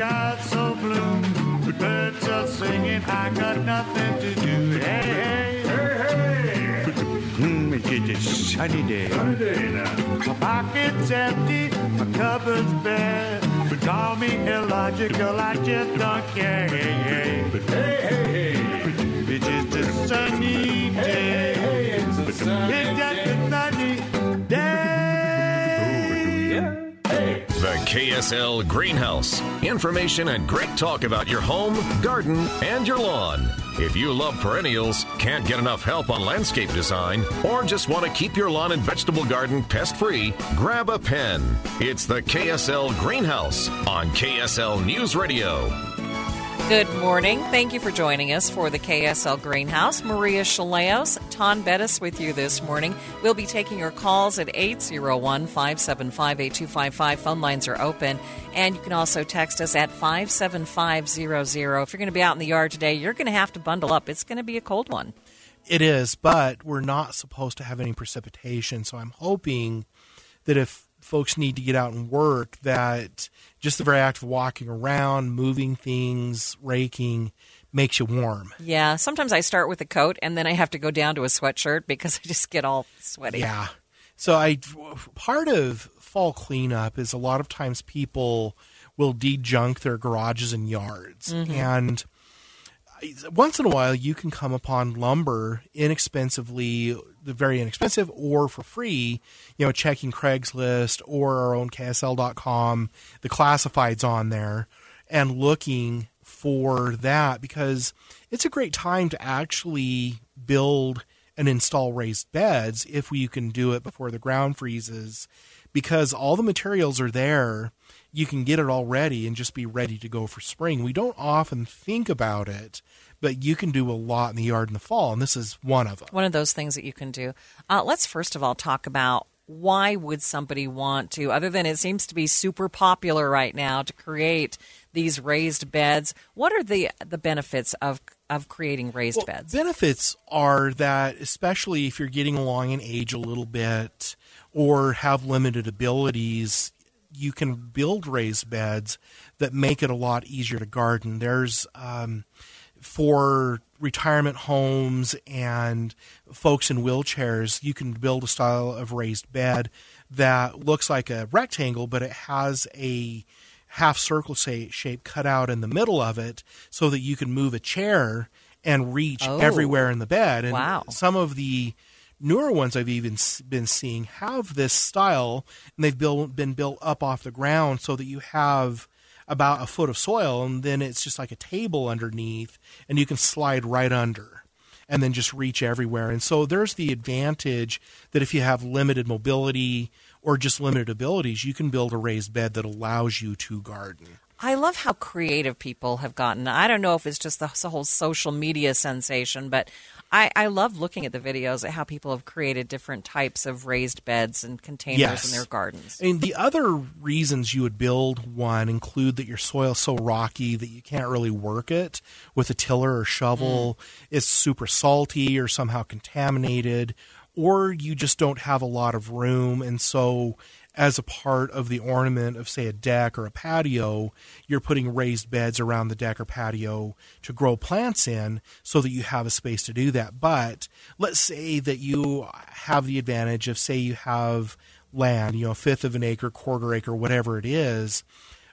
Seen the sky so blue? The birds are singing, I got nothing to do. Hey, hey, hey, hey. Mm, it's a sunny day. Sunny day now. My pocket's empty, my cupboard's bare. But call me illogical, I just don't care. Hey, hey, hey, hey, hey. It's just a sunny day. Hey, hey, it's a sunny It's KSL Greenhouse. Information and great talk about your home, garden, and your lawn. If you love perennials, can't get enough help on landscape design, or just want to keep your lawn and vegetable garden pest free, grab a pen. It's the KSL Greenhouse on KSL News Radio. Good morning. Thank you for joining us for the KSL Greenhouse. Maria Shilaos, Taun Beddes with you this morning. We'll be taking your calls at 801 575 8255. Phone lines are open. And you can also text us at 57500. If you're going to be out in the yard today, you're going to have to bundle up. It's going to be a cold one. It is, but we're not supposed to have any precipitation. So I'm hoping that if folks need to get out and work, that just the very act of walking around, moving things, raking makes you warm. Yeah, sometimes I start with a coat and then I have to go down to a sweatshirt because I just get all sweaty. Yeah. So I part of fall cleanup is a lot of times people will de-junk their garages and yards mm-hmm. and once in a while you can come upon lumber inexpensively very inexpensive or for free you know checking craigslist or our own ksl.com the classifieds on there and looking for that because it's a great time to actually build and install raised beds if you can do it before the ground freezes because all the materials are there you can get it all ready and just be ready to go for spring we don't often think about it but you can do a lot in the yard in the fall, and this is one of them. One of those things that you can do. Uh, let's first of all talk about why would somebody want to, other than it seems to be super popular right now, to create these raised beds. What are the the benefits of of creating raised Well, beds? Benefits are that, especially if you're getting along in age a little bit or have limited abilities, you can build raised beds that make it a lot easier to garden. There's um, for retirement homes and folks in wheelchairs, you can build a style of raised bed that looks like a rectangle, but it has a half circle say, shape cut out in the middle of it so that you can move a chair and reach Oh. everywhere in the bed. And Wow. some of the newer ones I've even been seeing have this style, and they've built, been built up off the ground so that you have about a foot of soil, and then it's just like a table underneath, and you can slide right under and then just reach everywhere. And so there's the advantage that if you have limited mobility or just limited abilities, you can build a raised bed that allows you to garden. I love how creative people have gotten. I don't know if it's just the whole social media sensation, but I, I love looking at the videos at how people have created different types of raised beds and containers Yes. in their gardens. And the other reasons you would build one include that your soil's so rocky that you can't really work it with a tiller or shovel. Mm. It's super salty or somehow contaminated, or you just don't have a lot of room. And so, as a part of the ornament of, say, a deck or a patio, you're putting raised beds around the deck or patio to grow plants in so that you have a space to do that. But let's say that you have the advantage of, say, you have land, you know, a fifth of an acre, quarter acre, whatever it is,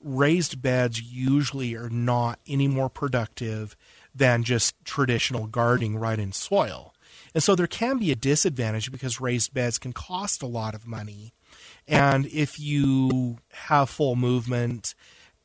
raised beds usually are not any more productive than just traditional gardening right in soil. And so there can be a disadvantage because raised beds can cost a lot of money. And if you have full movement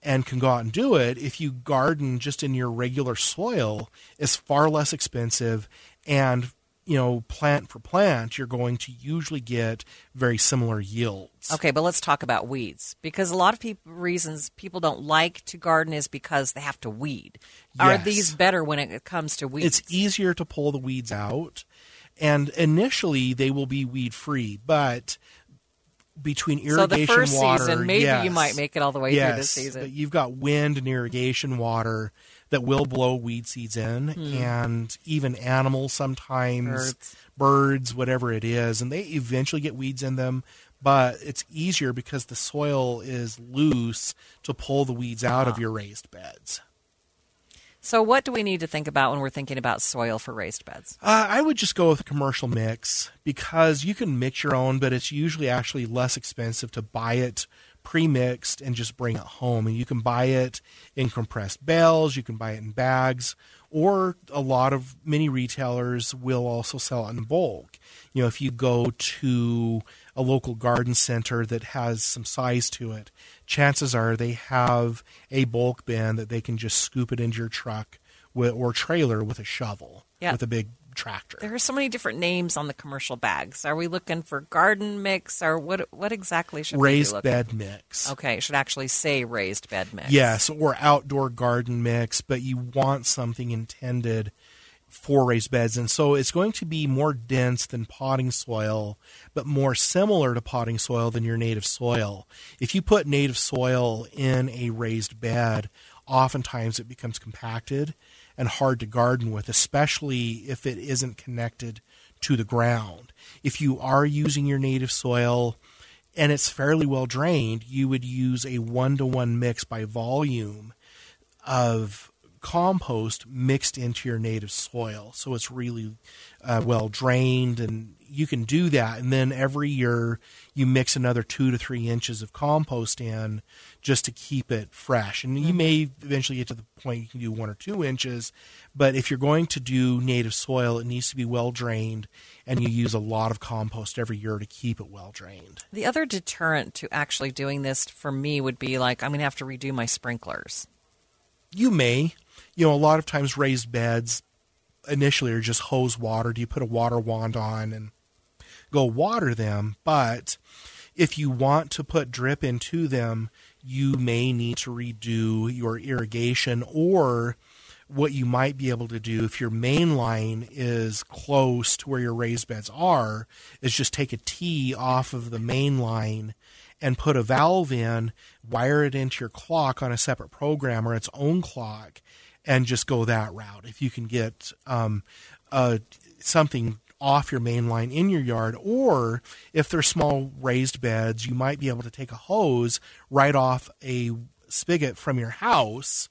and can go out and do it, if you garden just in your regular soil, it's far less expensive and you know, plant for plant, you're going to usually get very similar yields. Okay, but let's talk about weeds because a lot of people reasons people don't like to garden is because they have to weed. Are these better when it comes to weeds? It's easier to pull the weeds out, and initially they will be weed free, but between so irrigation the first water, season, maybe you might make it all the way yes, through the season. But you've got wind and irrigation water that will blow weed seeds in, and even animals sometimes. Birds. birds, whatever it is, and they eventually get weeds in them. But it's easier because the soil is loose to pull the weeds out Ah. of your raised beds. So, what do we need to think about when we're thinking about soil for raised beds? Uh, I would just go with a commercial mix because you can mix your own, but it's usually actually less expensive to buy it pre-mixed and just bring it home. And you can buy it in compressed bales, you can buy it in bags, or a lot of many retailers will also sell it in bulk. You know, if you go to a local garden center that has some size to it, chances are they have a bulk bin that they can just scoop it into your truck with, or trailer with a shovel Yeah. with a big tractor. There are so many different names on the commercial bags. Are we looking for garden mix or what? What exactly should we Raised be bed mix. Okay, it should actually say raised bed mix. Yes, or outdoor garden mix, but you want something intended for raised beds. And so it's going to be more dense than potting soil, but more similar to potting soil than your native soil. If you put native soil in a raised bed, oftentimes it becomes compacted and hard to garden with, especially if it isn't connected to the ground. If you are using your native soil, and it's fairly well drained, you would use a one to one mix by volume of compost mixed into your native soil. So it's really uh, well drained, and you can do that. And then every year you mix another two to three inches of compost in just to keep it fresh. And you may eventually get to the point you can do one or two inches, but if you're going to do native soil, it needs to be well drained, and you use a lot of compost every year to keep it well drained. The other deterrent to actually doing this for me would be like I'm going to have to redo my sprinklers. you may you know a lot of times raised beds initially are just hose water. Do you put a water wand on and go water them? But if you want to put drip into them you may need to redo your irrigation or what you might be able to do if your main line is close to where your raised beds are is just take a T off of the main line and put a valve in, wire it into your clock on a separate program or its own clock, and just go that route. If you can get um, uh, something off your main line in your yard, or if they're small raised beds, you might be able to take a hose right off a spigot from your house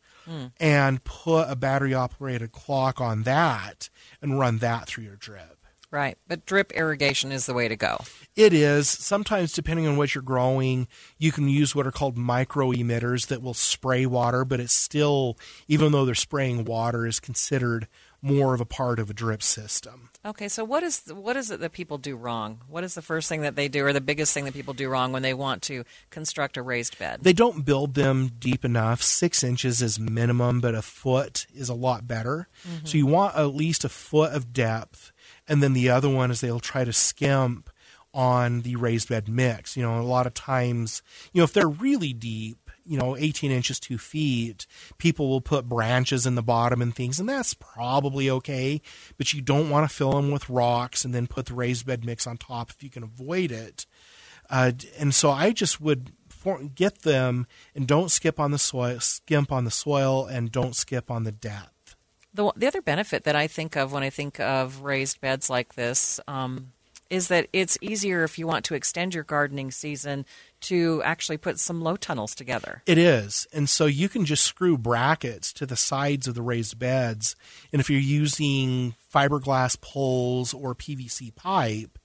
and put a battery operated clock on that and run that through your drip. Right, but drip irrigation is the way to go. It is. Sometimes, depending on what you're growing, you can use what are called micro emitters that will spray water, but it's still, even though they're spraying water, is considered more of a part of a drip system. Okay, so what is what is it that people do wrong? What is the first thing that they do, or the biggest thing that people do wrong when they want to construct a raised bed? They don't build them deep enough. Six inches is minimum, but a foot is a lot better. Mm-hmm. So you want at least a foot of depth. And then the other one is they'll try to skimp on the raised bed mix. You know, a lot of times, you know, if they're really deep, you know, 18 inches, two feet, people will put branches in the bottom and things, and that's probably okay. But you don't want to fill them with rocks and then put the raised bed mix on top if you can avoid it. Uh, and so I just would for, get them and don't skip on the soil, skimp on the soil, and don't skip on the depth. The, the other benefit that I think of when I think of raised beds like this um, is that it's easier if you want to extend your gardening season to actually put some low tunnels together. It is. And so you can just screw brackets to the sides of the raised beds. And if you're using fiberglass poles or PVC pipe,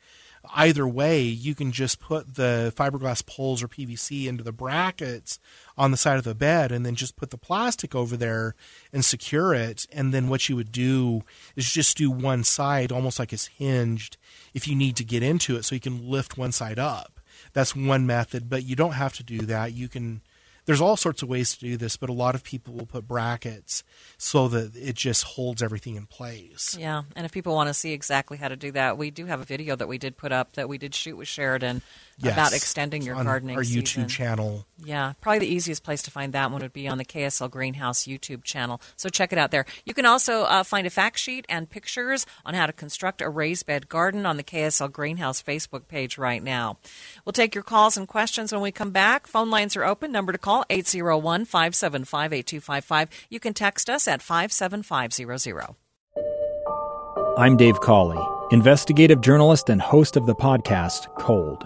either way, you can just put the fiberglass poles or PVC into the brackets on the side of the bed and then just put the plastic over there and secure it. And then what you would do is just do one side almost like it's hinged if you need to get into it so you can lift one side up. That's one method, but you don't have to do that. You can there's all sorts of ways to do this, but a lot of people will put brackets so that it just holds everything in place. Yeah, and if people want to see exactly how to do that, we do have a video that we did put up that we did shoot with Sheridan Yes, about extending your on gardening Our YouTube season. channel. Yeah, probably the easiest place to find that one would be on the KSL Greenhouse YouTube channel. So check it out there. You can also uh, find a fact sheet and pictures on how to construct a raised bed garden on the KSL Greenhouse Facebook page right now. We'll take your calls and questions when we come back. Phone lines are open. Number to call 801 575 8255. You can text us at 57500. I'm Dave Cawley, investigative journalist and host of the podcast Cold.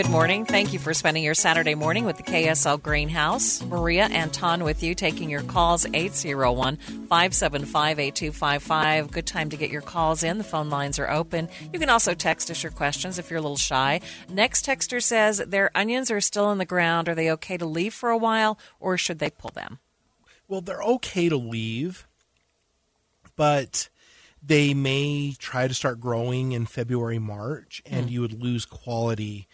Good morning. Thank you for spending your Saturday morning with the KSL Greenhouse. Maria Anton with you, taking your calls 801 575 8255. Good time to get your calls in. The phone lines are open. You can also text us your questions if you're a little shy. Next texter says their onions are still in the ground. Are they okay to leave for a while or should they pull them? Well, they're okay to leave, but they may try to start growing in February, March, and hmm. you would lose quality.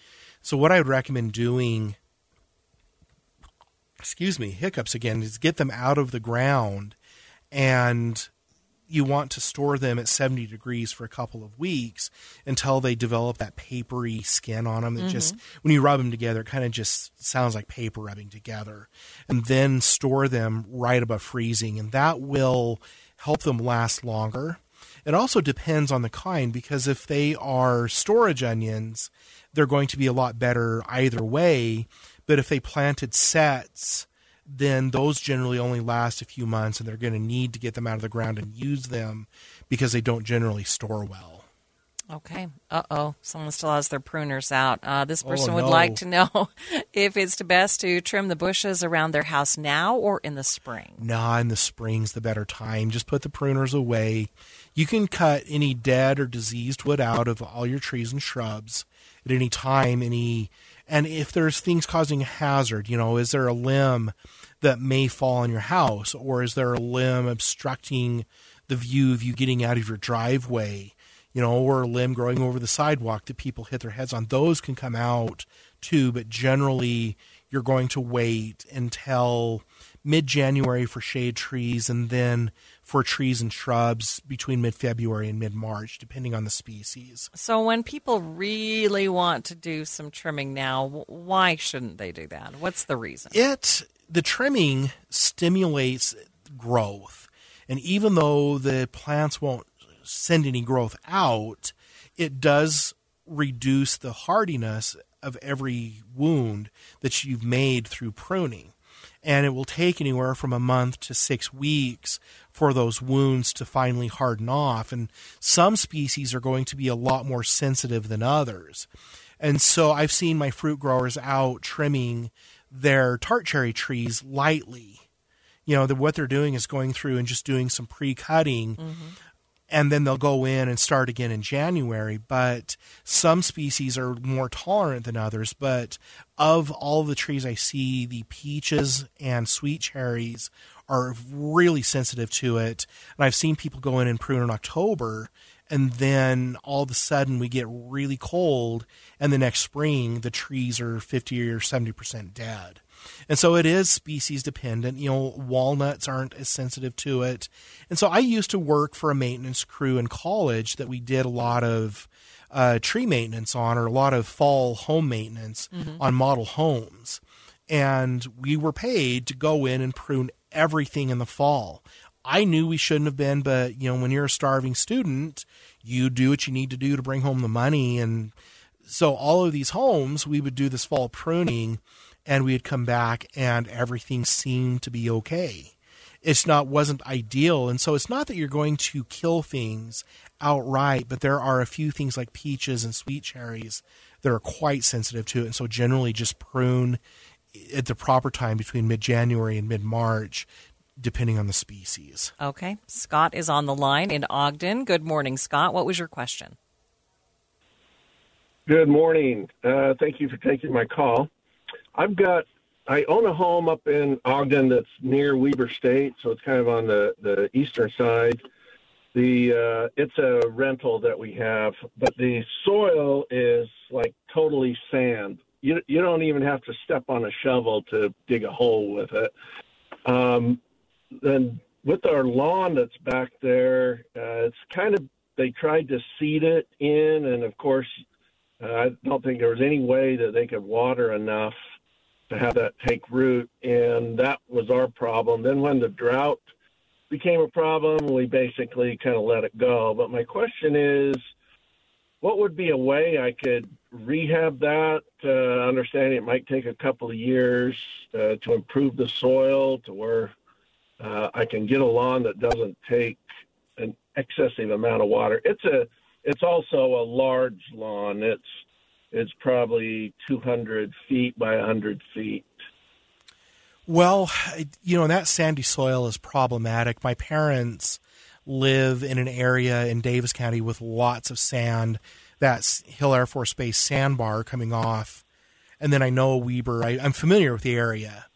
So, what I would recommend doing, excuse me, hiccups again, is get them out of the ground and you want to store them at 70 degrees for a couple of weeks until they develop that papery skin on them that mm-hmm. just when you rub them together it kind of just sounds like paper rubbing together. And then store them right above freezing and that will help them last longer it also depends on the kind because if they are storage onions they're going to be a lot better either way but if they planted sets then those generally only last a few months and they're going to need to get them out of the ground and use them because they don't generally store well. Okay. Uh oh. Someone still has their pruners out. Uh, this Oh, person would like to know if it's the best to trim the bushes around their house now or in the spring. Nah, in the spring's the better time. Just put the pruners away. You can cut any dead or diseased wood out of all your trees and shrubs at any time. Any and if there's things causing a hazard, you know, is there a limb that may fall on your house, or is there a limb obstructing the view of you getting out of your driveway? You know, or a limb growing over the sidewalk that people hit their heads on. Those can come out too, but generally you're going to wait until mid January for shade trees and then for trees and shrubs between mid February and mid March, depending on the species. So, when people really want to do some trimming now, why shouldn't they do that? What's the reason? It the trimming stimulates growth. And even though the plants won't send any growth out, it does reduce the hardiness of every wound that you've made through pruning. And it will take anywhere from a month to six weeks for those wounds to finally harden off. And some species are going to be a lot more sensitive than others. And so I've seen my fruit growers out trimming their tart cherry trees lightly. You know, the, what they're doing is going through and just doing some pre cutting mm-hmm. And then they'll go in and start again in January. But some species are more tolerant than others. But of all the trees I see, the peaches and sweet cherries are really sensitive to it. And I've seen people go in and prune in October, and then all of a sudden we get really cold, and the next spring the trees are 50 or 70% dead. And so it is species dependent. You know, walnuts aren't as sensitive to it. And so I used to work for a maintenance crew in college that we did a lot of uh, tree maintenance on, or a lot of fall home maintenance on model homes. And we were paid to go in and prune everything in the fall. I knew we shouldn't have been, but you know, when you're a starving student, you do what you need to do to bring home the money. And so all of these homes, we would do this fall pruning and we had come back and everything seemed to be okay. It's not wasn't ideal. And so it's not that you're going to kill things outright, but there are a few things like peaches and sweet cherries that are quite sensitive to it. And so generally just prune at the proper time between mid January and mid March, depending on the species. Okay. Scott is on the line in Ogden. Good morning, Scott. What was your question? Good morning. Uh, thank you for taking my call. I've got, I own a home up in Ogden that's near Weber State, so it's kind of on the, the eastern side. The uh, it's a rental that we have, but the soil is like totally sand. You you don't even have to step on a shovel to dig a hole with it. Um, then with our lawn that's back there, uh, it's kind of they tried to seed it in, and of course, uh, I don't think there was any way that they could water enough to have that take root, and that was our problem. Then when the drought became a problem, we basically kind of let it go. But my question is, what would be a way I could rehab that? Uh, understanding it might take a couple of years uh, to improve the soil to where uh, I can get a lawn that doesn't take an excessive amount of water. It's a it's also a large lawn. It's it's probably 200 feet by 100 feet. Well, you know, that sandy soil is problematic. My parents live in an area in Davis County with lots of sand. That's Hill Air Force Base sandbar coming off. And then I know Weber. I, I'm familiar with the area.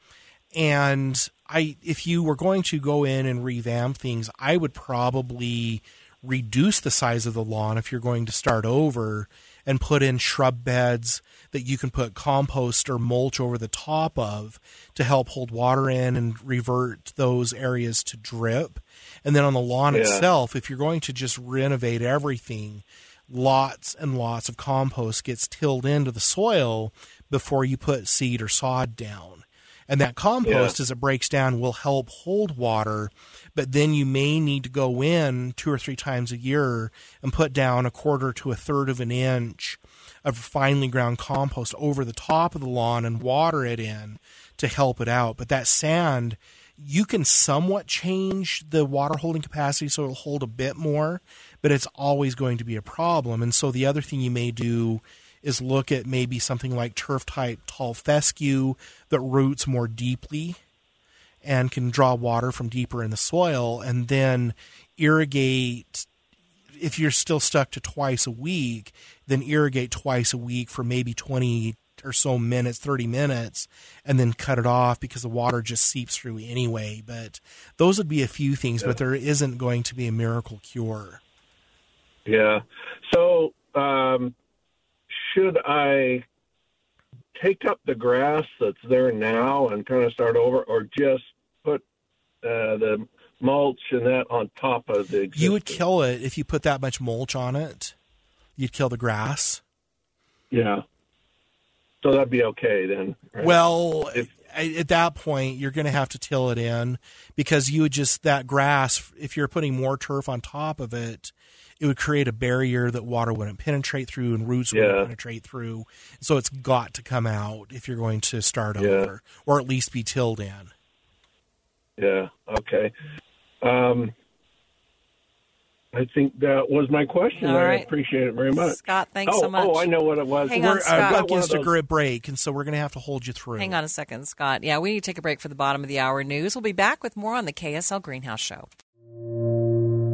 And I, if you were going to go in and revamp things, I would probably reduce the size of the lawn if you're going to start over and put in shrub beds that you can put compost or mulch over the top of to help hold water in and revert those areas to drip. And then on the lawn Yeah. itself, if you're going to just renovate everything, lots and lots of compost gets tilled into the soil before you put seed or sod down. And that compost, Yeah. as it breaks down, will help hold water. But then you may need to go in two or three times a year and put down a quarter to a third of an inch of finely ground compost over the top of the lawn and water it in to help it out. But that sand, you can somewhat change the water holding capacity so it'll hold a bit more, but it's always going to be a problem. And so the other thing you may do is look at maybe something like turf type tall fescue that roots more deeply and can draw water from deeper in the soil and then irrigate. If you're still stuck to twice a week then irrigate twice a week for maybe 20 or so minutes 30 minutes and then cut it off because the water just seeps through anyway. But those would be a few things but there isn't going to be a miracle cure. Yeah. So, um, should I take up the grass that's there now and kind of start over, or just put uh, the mulch and that on top of the? Existing? you would kill it if you put that much mulch on it you'd kill the grass Yeah. So that'd be okay then. right? Well, If- at that point, you're going to have to till it in because you would just that grass. If you're putting more turf on top of it, it would create a barrier that water wouldn't penetrate through and roots wouldn't penetrate through. So it's got to come out if you're going to start Yeah. over, or at least be tilled in. Yeah. Okay. Um, I think that was my question. All I right. appreciate it very much. Scott, thanks oh, so much. Oh, I know what it was. Hang We're on, uh, Scott. up One of against a break, and so we're going to have to hold you through. Hang on a second, Scott. Yeah, we need to take a break for the bottom of the hour news. We'll be back with more on the KSL Greenhouse Show.